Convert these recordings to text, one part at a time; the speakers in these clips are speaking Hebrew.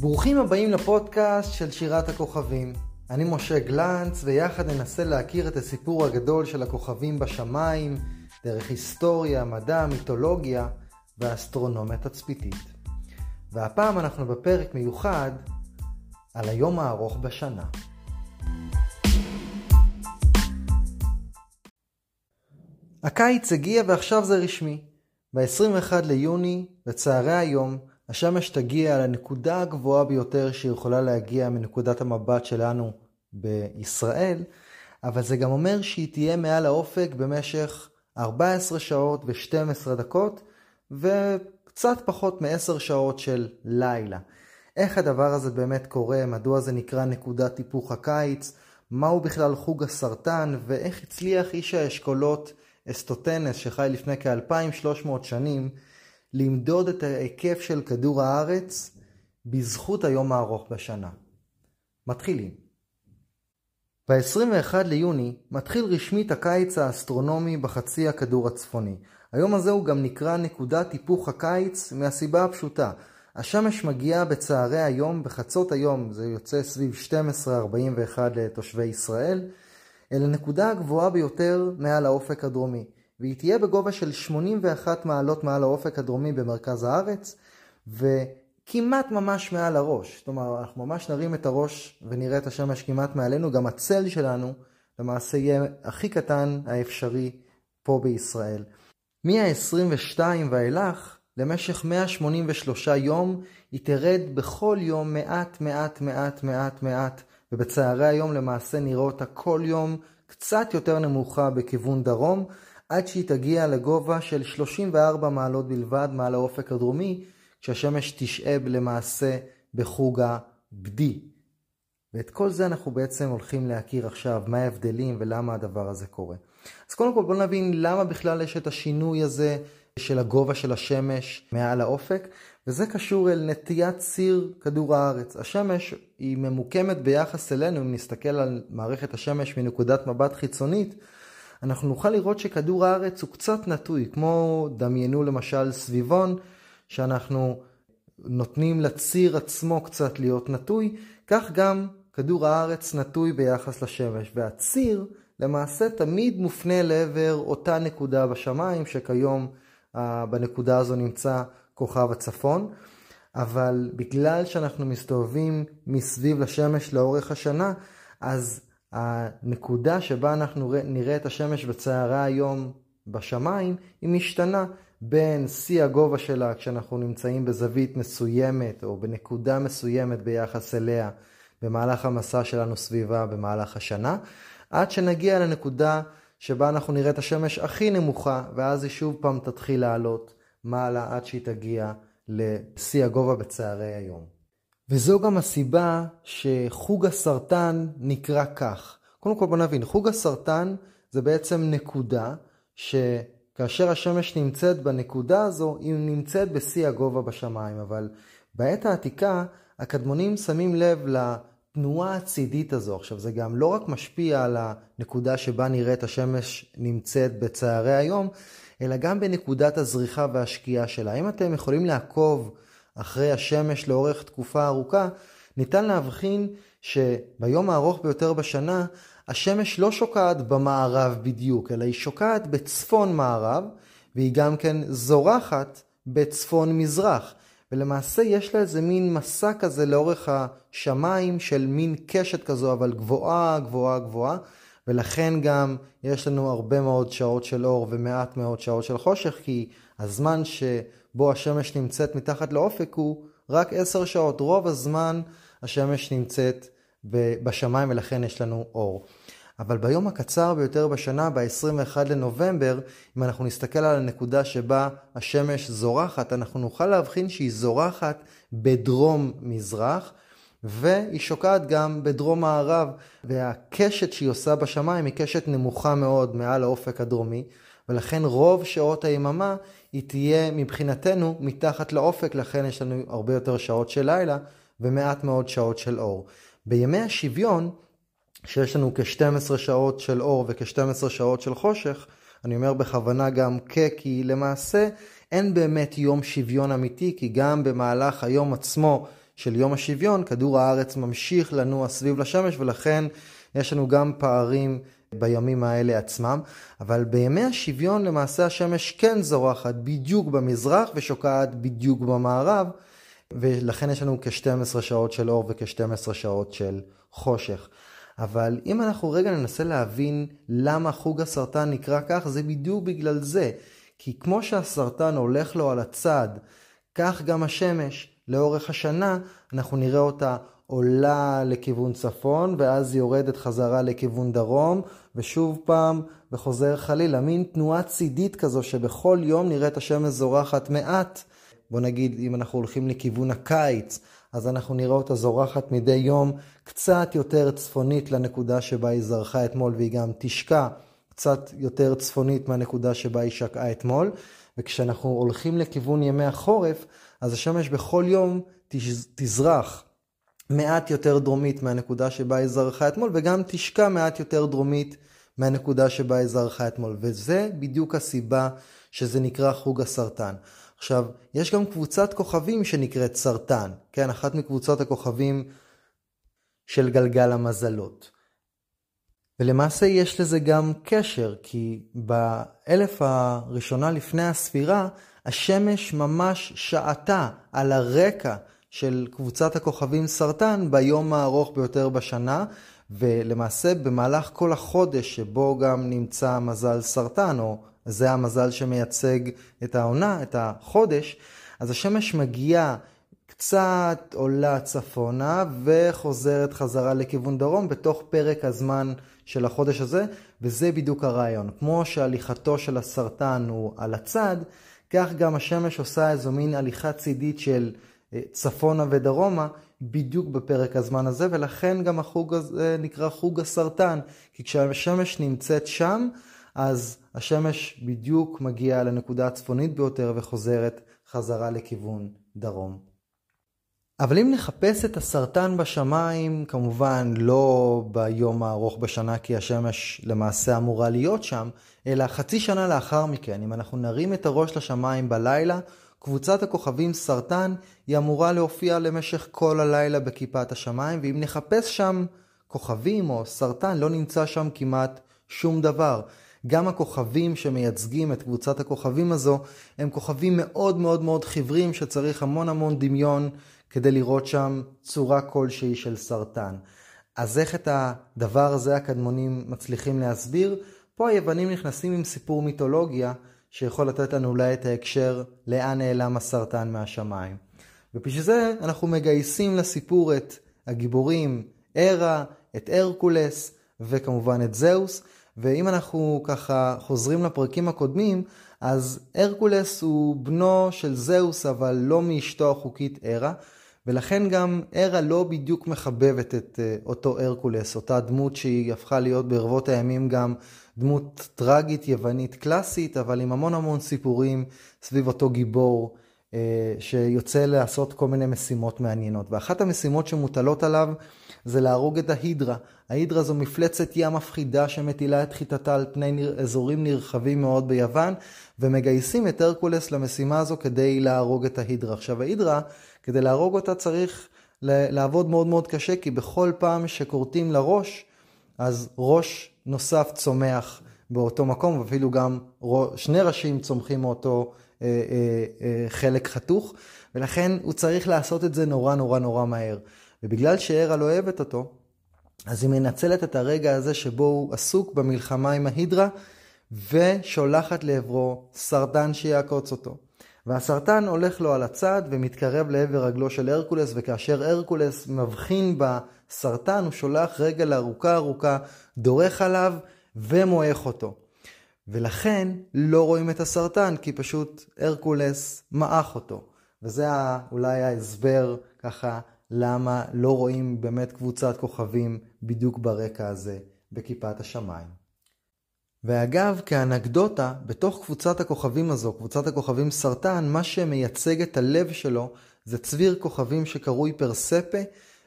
ברוכים הבאים לפודקאסט של שירת הכוכבים. אני משה גלנץ, ויחד ננסה להכיר את הסיפור הגדול של הכוכבים בשמיים, דרך היסטוריה, מדע, מיתולוגיה והאסטרונומיה תצפיתית. והפעם אנחנו בפרק מיוחד על היום הארוך בשנה. הקיץ הגיע ועכשיו זה רשמי. ב-21 ליוני, בצהרי היום, השמש תגיע לנקודה הגבוהה ביותר שיכולה להגיע מנקודת המבט שלנו בישראל, אבל זה גם אומר שהיא תהיה מעל האופק במשך 14 שעות ו-12 דקות, וקצת פחות מ-10 שעות של לילה. איך הדבר הזה באמת קורה, מדוע זה נקרא נקודת היפוך הקיץ, מהו בכלל חוג הסרטן, ואיך הצליח איש האשכולות אסטוטנס שחי לפני כ-2300 שנים, למדוד את ההיקף של כדור הארץ בזכות היום הארוך בשנה. מתחילים. ב-21 ליוני מתחיל רשמית הקיץ האסטרונומי בחצי הכדור הצפוני. היום הזה הוא גם נקרא נקודת היפוך הקיץ מהסיבה הפשוטה. השמש מגיעה בצהרי היום, בחצות היום, זה יוצא סביב 12.41 לתושבי ישראל, אל הנקודה הגבוהה ביותר מעל האופק הדרומי. והיא תהיה בגובה של 81 מעלות מעל האופק הדרומי במרכז הארץ, וכמעט ממש מעל הראש. כלומר, אנחנו ממש נרים את הראש ונראה את השמש כמעט מעלינו, גם הצל שלנו למעשה יהיה הכי קטן האפשרי פה בישראל. מה-22 ואילך, למשך 183 יום, היא תרד בכל יום מעט מעט מעט מעט מעט, ובצהרי היום למעשה נראה אותה כל יום קצת יותר נמוכה בכיוון דרום, עד שהיא תגיע לגובה של 34 מעלות בלבד מעל האופק הדרומי, כשהשמש תשאב למעשה בחוג הבדי. ואת כל זה אנחנו בעצם הולכים להכיר עכשיו, מה ההבדלים ולמה הדבר הזה קורה. אז קודם כל בואו נבין למה בכלל יש את השינוי הזה של הגובה של השמש מעל האופק, וזה קשור אל נטיית ציר כדור הארץ. השמש היא ממוקמת ביחס אלינו, אם נסתכל על מערכת השמש מנקודת מבט חיצונית, אנחנו נוכל לראות שכדור הארץ הוא קצת נטוי, כמו דמיינו למשל סביבון, שאנחנו נותנים לציר עצמו קצת להיות נטוי, כך גם כדור הארץ נטוי ביחס לשמש, והציר למעשה תמיד מופנה לעבר אותה נקודה בשמיים, שכיום בנקודה הזו נמצא כוכב הצפון, אבל בגלל שאנחנו מסתובבים מסביב לשמש לאורך השנה, אז הנקודה שבה אנחנו נראה את השמש בצהרי היום בשמיים, היא משתנה בין שיא הגובה שלה כשאנחנו נמצאים בזווית מסוימת או בנקודה מסוימת ביחס אליה במהלך המסע שלנו סביבה במהלך השנה, עד שנגיע לנקודה שבה אנחנו נראה את השמש הכי נמוכה, ואז היא שוב פעם תתחיל לעלות מעלה עד שהיא תגיע לשיא הגובה בצהרי היום. וזו גם הסיבה שחוג הסרטן נקרא כך. קודם כל בוא נבין, חוג הסרטן זה בעצם נקודה שכאשר השמש נמצאת בנקודה הזו, היא נמצאת בשיא הגובה בשמיים, אבל בעת העתיקה הקדמונים שמים לב לתנועה הצידית הזו. עכשיו זה גם לא רק משפיע על הנקודה שבה נראית השמש נמצאת בצהרי היום, אלא גם בנקודת הזריחה והשקיעה שלה. אם אתם יכולים לעקוב אחרי השמש לאורך תקופה ארוכה, ניתן להבחין שביום הארוך ביותר בשנה, השמש לא שוקעת במערב בדיוק, אלא היא שוקעת בצפון מערב, והיא גם כן זורחת בצפון מזרח. ולמעשה יש לה איזה מין מסע כזה לאורך השמיים של מין קשת כזו, אבל גבוהה, גבוהה, גבוהה. ולכן גם יש לנו הרבה מאוד שעות של אור ומעט מאוד שעות של חושך, כי הזמן שבו השמש נמצאת מתחת לאופק הוא רק עשר שעות. רוב הזמן השמש נמצאת בשמיים ולכן יש לנו אור. אבל ביום הקצר ביותר בשנה, ב-21 לנובמבר, אם אנחנו נסתכל על הנקודה שבה השמש זורחת, אנחנו נוכל להבחין שהיא זורחת בדרום מזרח, והיא שוקעת גם בדרום מערב, והקשת שהיא עושה בשמיים היא קשת נמוכה מאוד מעל האופק הדרומי, ולכן רוב שעות היממה היא תהיה מבחינתנו מתחת לאופק, לכן יש לנו הרבה יותר שעות של לילה ומעט מאוד שעות של אור. בימי השוויון, שיש לנו כ-12 שעות של אור וכ-12 שעות של חושך, אני אומר בכוונה גם כ, כי למעשה אין באמת יום שוויון אמיתי, כי גם במהלך היום עצמו של יום השוויון, כדור הארץ ממשיך לנוע סביב לשמש ולכן יש לנו גם פערים בימים האלה עצמם, אבל בימי השוויון למעשה השמש כן זורחת בדיוק במזרח ושוקעת בדיוק במערב, ולכן יש לנו כ-12 שעות של אור וכ-12 שעות של חושך. אבל אם אנחנו רגע ננסה להבין למה חוג הסרטן נקרא כך, זה בדיוק בגלל זה. כי כמו שהסרטן הולך לו על הצד, כך גם השמש, לאורך השנה, אנחנו נראה אותה עולה לכיוון צפון, ואז יורדת חזרה לכיוון דרום, ושוב פעם, וחוזר חלילה. מין תנועה צידית כזו, שבכל יום נראית השמש זורחת מעט. בוא נגיד, אם אנחנו הולכים לכיוון הקיץ, אז אנחנו נראה אותה זורחת מדי יום קצת יותר צפונית לנקודה שבה היא זרחה אתמול, והיא גם תשקע קצת יותר צפונית מהנקודה שבה היא שקעה אתמול. וכשאנחנו הולכים לכיוון ימי החורף, אז השמש בכל יום תזרח מעט יותר דרומית מהנקודה שבה היא זרחה אתמול, וגם תשקע מעט יותר דרומית מהנקודה שבה היא זרחה אתמול. וזה בדיוק הסיבה שזה נקרא חוג הסרטן. עכשיו, יש גם קבוצת כוכבים שנקראת סרטן, כן? אחת מקבוצות הכוכבים של גלגל המזלות. ולמעשה יש לזה גם קשר, כי באלף הראשונה לפני הספירה, השמש ממש שעתה על הרקע של קבוצת הכוכבים סרטן ביום הארוך ביותר בשנה, ולמעשה במהלך כל החודש שבו גם נמצא מזל סרטן, או זה המזל שמייצג את העונה, את החודש, אז השמש מגיעה קצת עולה צפונה וחוזרת חזרה לכיוון דרום בתוך פרק הזמן של החודש הזה, וזה בדיוק הרעיון. כמו שהליכתו של הסרטן הוא על הצד, כך גם השמש עושה איזו מין הליכה צידית של צפונה ודרומה בדיוק בפרק הזמן הזה, ולכן גם החוג הזה נקרא חוג הסרטן, כי כשהשמש נמצאת שם, אז השמש בדיוק מגיעה לנקודה הצפונית ביותר וחוזרת חזרה לכיוון דרום. אבל אם נחפש את הסרטן בשמיים, כמובן לא ביום הארוך בשנה כי השמש למעשה אמורה להיות שם, אלא חצי שנה לאחר מכן, אם אנחנו נרים את הראש לשמיים בלילה, קבוצת הכוכבים סרטן היא אמורה להופיע למשך כל הלילה בכיפת השמיים, ואם נחפש שם כוכבים או סרטן, לא נמצא שם כמעט שום דבר. גם הכוכבים שמייצגים את קבוצת הכוכבים הזו, הם כוכבים מאוד מאוד מאוד חיוורים שצריך המון המון דמיון כדי לראות שם צורה כלשהי של סרטן. אז איך את הדבר הזה הקדמונים מצליחים להסביר? פה היוונים נכנסים עם סיפור מיתולוגיה שיכול לתת לנו אולי את ההקשר לאן נעלם הסרטן מהשמיים. ובשביל זה אנחנו מגייסים לסיפור את הגיבורים ארה, את הרקולס וכמובן את זהוס. ואם אנחנו ככה חוזרים לפרקים הקודמים, אז הרקולס הוא בנו של זהוס אבל לא מאשתו החוקית ארה, ולכן גם ארה לא בדיוק מחבבת את אה, אותו הרקולס, אותה דמות שהיא הפכה להיות ברבות הימים גם דמות טרגית יוונית קלאסית, אבל עם המון המון סיפורים סביב אותו גיבור אה, שיוצא לעשות כל מיני משימות מעניינות. ואחת המשימות שמוטלות עליו זה להרוג את ההידרה. ההידרה זו מפלצת ים מפחידה שמטילה את חיטתה על פני אזורים נרחבים מאוד ביוון, ומגייסים את הרקולס למשימה הזו כדי להרוג את ההידרה. עכשיו ההידרה כדי להרוג אותה צריך לעבוד מאוד מאוד קשה, כי בכל פעם שכורתים לראש, אז ראש נוסף צומח באותו מקום, ואפילו גם שני ראשים צומחים מאותו אה, אה, אה, חלק חתוך, ולכן הוא צריך לעשות את זה נורא נורא נורא מהר. ובגלל שארה לא אוהבת אותו, אז היא מנצלת את הרגע הזה שבו הוא עסוק במלחמה עם ההידרה, ושולחת לעברו סרטן שיעקוץ אותו. והסרטן הולך לו על הצד ומתקרב לעבר רגלו של הרקולס, וכאשר הרקולס מבחין בסרטן, הוא שולח רגל ארוכה ארוכה, דורך עליו ומועך אותו. ולכן לא רואים את הסרטן, כי פשוט הרקולס מעך אותו. וזה אולי ההסבר ככה למה לא רואים באמת קבוצת כוכבים בדיוק ברקע הזה בכיפת השמיים. ואגב, כאנקדוטה, בתוך קבוצת הכוכבים הזו, קבוצת הכוכבים סרטן, מה שמייצג את הלב שלו זה צביר כוכבים שקרוי פרספה,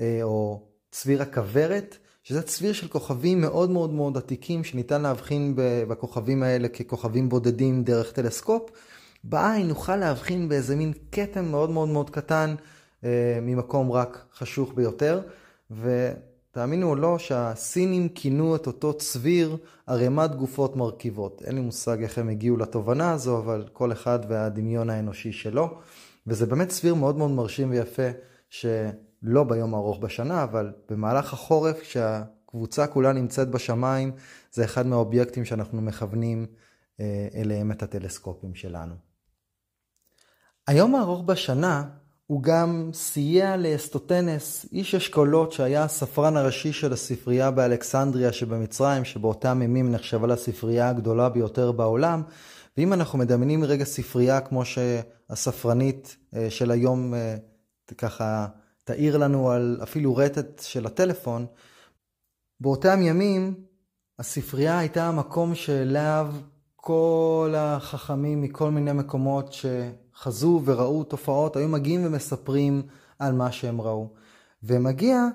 אה, או צביר הכוורת, שזה צביר של כוכבים מאוד מאוד מאוד עתיקים, שניתן להבחין בכוכבים האלה ככוכבים בודדים דרך טלסקופ. בעין נוכל להבחין באיזה מין כתם מאוד מאוד מאוד קטן ממקום רק חשוך ביותר. ותאמינו או לא שהסינים כינו את אותו צביר ערימת גופות מרכיבות. אין לי מושג איך הם הגיעו לתובנה הזו, אבל כל אחד והדמיון האנושי שלו. וזה באמת צביר מאוד מאוד מרשים ויפה, שלא ביום הארוך בשנה, אבל במהלך החורף, כשהקבוצה כולה נמצאת בשמיים, זה אחד מהאובייקטים שאנחנו מכוונים אה, אליהם את הטלסקופים שלנו. היום הארוך בשנה הוא גם סייע לאסטוטנס, איש אשכולות שהיה הספרן הראשי של הספרייה באלכסנדריה שבמצרים, שבאותם ימים נחשבה לספרייה הגדולה ביותר בעולם. ואם אנחנו מדמיינים רגע ספרייה כמו שהספרנית אה, של היום אה, ככה תאיר לנו על אפילו רטט של הטלפון, באותם ימים הספרייה הייתה המקום שאליו כל החכמים מכל מיני מקומות שחזו וראו תופעות היו מגיעים ומספרים על מה שהם ראו. ומגיע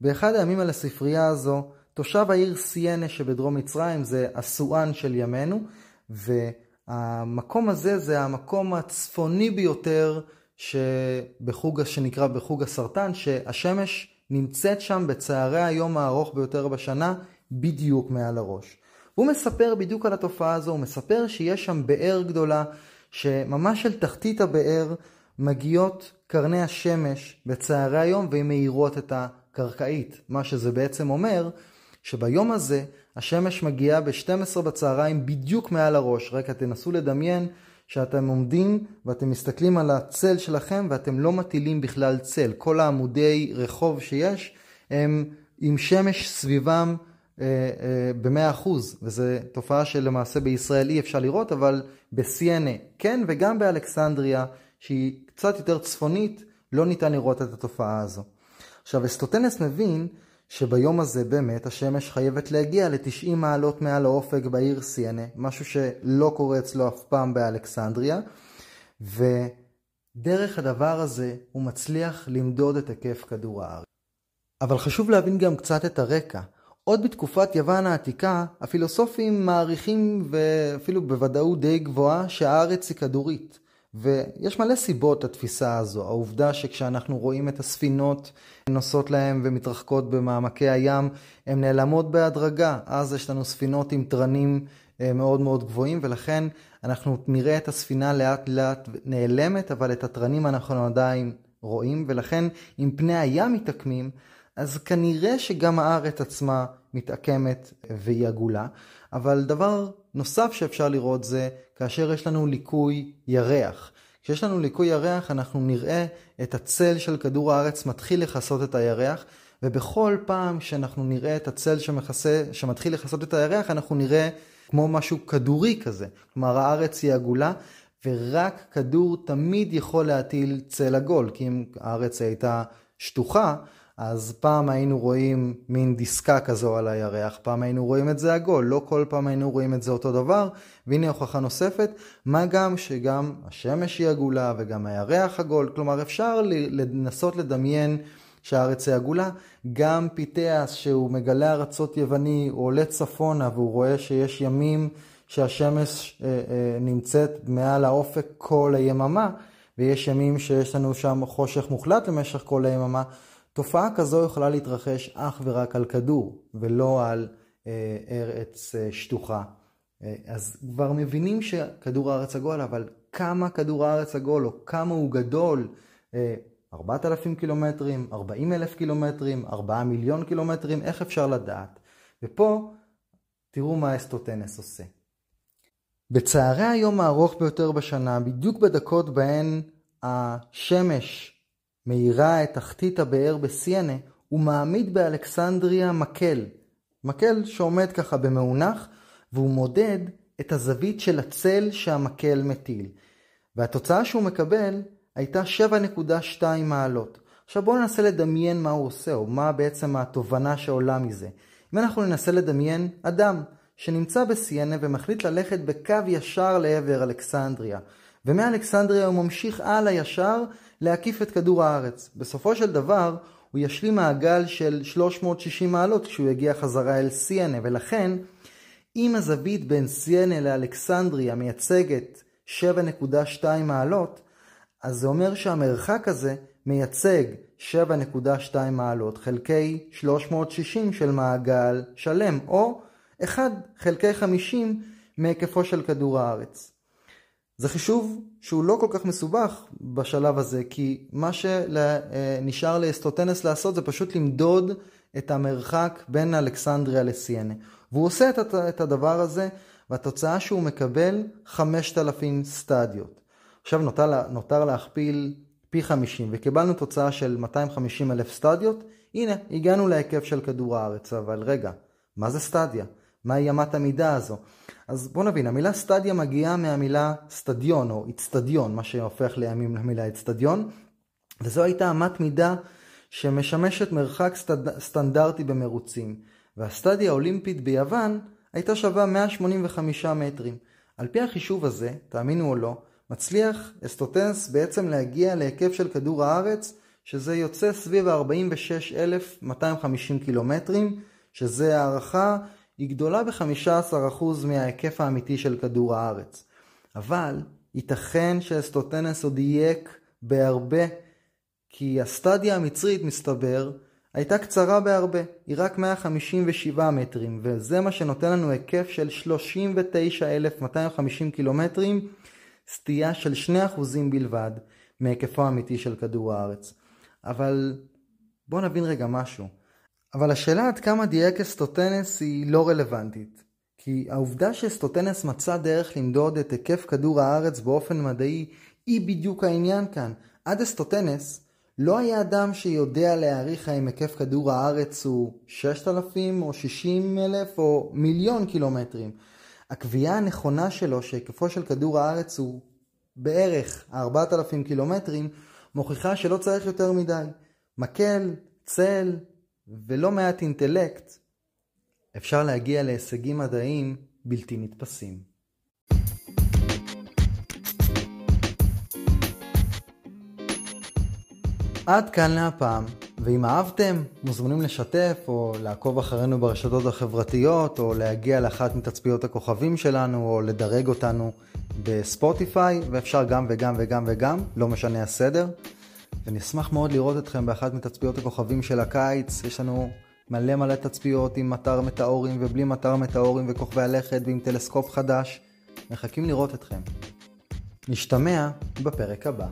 באחד הימים על הספרייה הזו תושב העיר סיינה שבדרום מצרים, זה הסואן של ימינו, והמקום הזה זה המקום הצפוני ביותר שבחוג, שנקרא בחוג הסרטן, שהשמש נמצאת שם בצהרי היום הארוך ביותר בשנה, בדיוק מעל הראש. הוא מספר בדיוק על התופעה הזו, הוא מספר שיש שם באר גדולה, שממש אל תחתית הבאר מגיעות קרני השמש בצהרי היום והן מאירות את הקרקעית. מה שזה בעצם אומר, שביום הזה השמש מגיעה ב-12 בצהריים בדיוק מעל הראש. רק תנסו לדמיין שאתם עומדים ואתם מסתכלים על הצל שלכם ואתם לא מטילים בכלל צל. כל העמודי רחוב שיש הם עם שמש סביבם במאה אחוז, וזו תופעה שלמעשה בישראל אי אפשר לראות, אבל בסיינה כן, וגם באלכסנדריה, שהיא קצת יותר צפונית, לא ניתן לראות את התופעה הזו. עכשיו, אסטוטנס מבין שביום הזה באמת השמש חייבת להגיע ל-90 מעלות מעל האופק בעיר סיינה, משהו שלא קורה אצלו אף פעם באלכסנדריה, ודרך הדבר הזה הוא מצליח למדוד את היקף כדור הארץ. אבל חשוב להבין גם קצת את הרקע. עוד בתקופת יוון העתיקה, הפילוסופים מעריכים ואפילו בוודאות די גבוהה שהארץ היא כדורית. ויש מלא סיבות לתפיסה הזו. העובדה שכשאנחנו רואים את הספינות נוסעות להם ומתרחקות במעמקי הים, הן נעלמות בהדרגה. אז יש לנו ספינות עם תרנים אה, מאוד מאוד גבוהים, ולכן אנחנו נראה את הספינה לאט לאט נעלמת, אבל את התרנים אנחנו עדיין רואים, ולכן אם פני הים מתעקמים, אז כנראה שגם הארץ עצמה מתעקמת והיא עגולה. אבל דבר נוסף שאפשר לראות זה כאשר יש לנו ליקוי ירח. כשיש לנו ליקוי ירח אנחנו נראה את הצל של כדור הארץ מתחיל לכסות את הירח, ובכל פעם שאנחנו נראה את הצל שמכסה, שמתחיל לכסות את הירח אנחנו נראה כמו משהו כדורי כזה. כלומר הארץ היא עגולה ורק כדור תמיד יכול להטיל צל עגול, כי אם הארץ הייתה שטוחה, אז פעם היינו רואים מין דיסקה כזו על הירח, פעם היינו רואים את זה עגול, לא כל פעם היינו רואים את זה אותו דבר, והנה הוכחה נוספת, מה גם שגם השמש היא עגולה וגם הירח עגול, כלומר אפשר לנסות לדמיין שהארץ היא עגולה, גם פיתיאס שהוא מגלה ארצות יווני, הוא עולה צפונה והוא רואה שיש ימים שהשמש אה, אה, נמצאת מעל האופק כל היממה, ויש ימים שיש לנו שם חושך מוחלט למשך כל היממה. תופעה כזו יכולה להתרחש אך ורק על כדור, ולא על אה, ארץ אה, שטוחה. אה, אז כבר מבינים שכדור הארץ עגול, אבל כמה כדור הארץ עגול, או כמה הוא גדול, אה, 4,000 קילומטרים, 40 אלף קילומטרים, 4 מיליון קילומטרים, איך אפשר לדעת? ופה תראו מה אסטוטנס עושה. בצהרי היום הארוך ביותר בשנה, בדיוק בדקות בהן השמש מאירה את תחתית הבאר בסיינה, הוא מעמיד באלכסנדריה מקל. מקל שעומד ככה במאונח, והוא מודד את הזווית של הצל שהמקל מטיל. והתוצאה שהוא מקבל הייתה 7.2 מעלות. עכשיו בואו ננסה לדמיין מה הוא עושה, או מה בעצם התובנה שעולה מזה. אם אנחנו ננסה לדמיין אדם שנמצא בסיינה ומחליט ללכת בקו ישר לעבר אלכסנדריה, ומאלכסנדריה הוא ממשיך הלאה ישר להקיף את כדור הארץ. בסופו של דבר הוא ישלים מעגל של 360 מעלות כשהוא יגיע חזרה אל סיינה, ולכן אם הזווית בין סיינה לאלכסנדריה מייצגת 7.2 מעלות, אז זה אומר שהמרחק הזה מייצג 7.2 מעלות חלקי 360 של מעגל שלם, או 1 חלקי 50 מהיקפו של כדור הארץ. זה חישוב שהוא לא כל כך מסובך בשלב הזה, כי מה שנשאר לאסטוטנס לעשות זה פשוט למדוד את המרחק בין אלכסנדריה לסיינה. והוא עושה את הדבר הזה, והתוצאה שהוא מקבל 5,000 סטדיות. עכשיו נותר, נותר להכפיל פי 50, וקיבלנו תוצאה של 250 אלף סטדיות. הנה, הגענו להיקף של כדור הארץ, אבל רגע, מה זה סטדיה? מהי אמת המידה הזו? אז בואו נבין, המילה סטדיה מגיעה מהמילה סטדיון או איצטדיון, מה שהופך לימים למילה איצטדיון, וזו הייתה אמת מידה שמשמשת מרחק סטד... סטנדרטי במרוצים, והסטדיה האולימפית ביוון הייתה שווה 185 מטרים. על פי החישוב הזה, תאמינו או לא, מצליח אסטוטנס בעצם להגיע להיקף של כדור הארץ, שזה יוצא סביב ה-46,250 קילומטרים, שזה הערכה היא גדולה ב-15% מההיקף האמיתי של כדור הארץ. אבל ייתכן שאסטוטנס עוד דייק בהרבה, כי הסטדיה המצרית, מסתבר, הייתה קצרה בהרבה, היא רק 157 מטרים, וזה מה שנותן לנו היקף של 39,250 קילומטרים, סטייה של 2% בלבד מהיקפו האמיתי של כדור הארץ. אבל בואו נבין רגע משהו. אבל השאלה עד כמה דייק ארטוסתנס היא לא רלוונטית. כי העובדה שארטוסתנס מצא דרך למדוד את היקף כדור הארץ באופן מדעי היא בדיוק העניין כאן. עד ארטוסתנס לא היה אדם שיודע להעריך האם היקף כדור הארץ הוא 6,000 או 60 אלף או מיליון קילומטרים. הקביעה הנכונה שלו שהיקפו של כדור הארץ הוא בערך 4,000 קילומטרים מוכיחה שלא צריך יותר מדי. מקל, צל, ולא מעט אינטלקט, אפשר להגיע להישגים מדעיים בלתי נתפסים. עד כאן להפעם, ואם אהבתם, מוזמנים לשתף או לעקוב אחרינו ברשתות החברתיות, או להגיע לאחת מתצפיות הכוכבים שלנו, או לדרג אותנו בספוטיפיי, ואפשר גם וגם וגם וגם, לא משנה הסדר. ונשמח מאוד לראות אתכם באחת מתצפיות הכוכבים של הקיץ. יש לנו מלא מלא תצפיות עם מטר מטאורים ובלי מטר מטאורים וכוכבי הלכת ועם טלסקופ חדש. מחכים לראות אתכם. נשתמע בפרק הבא.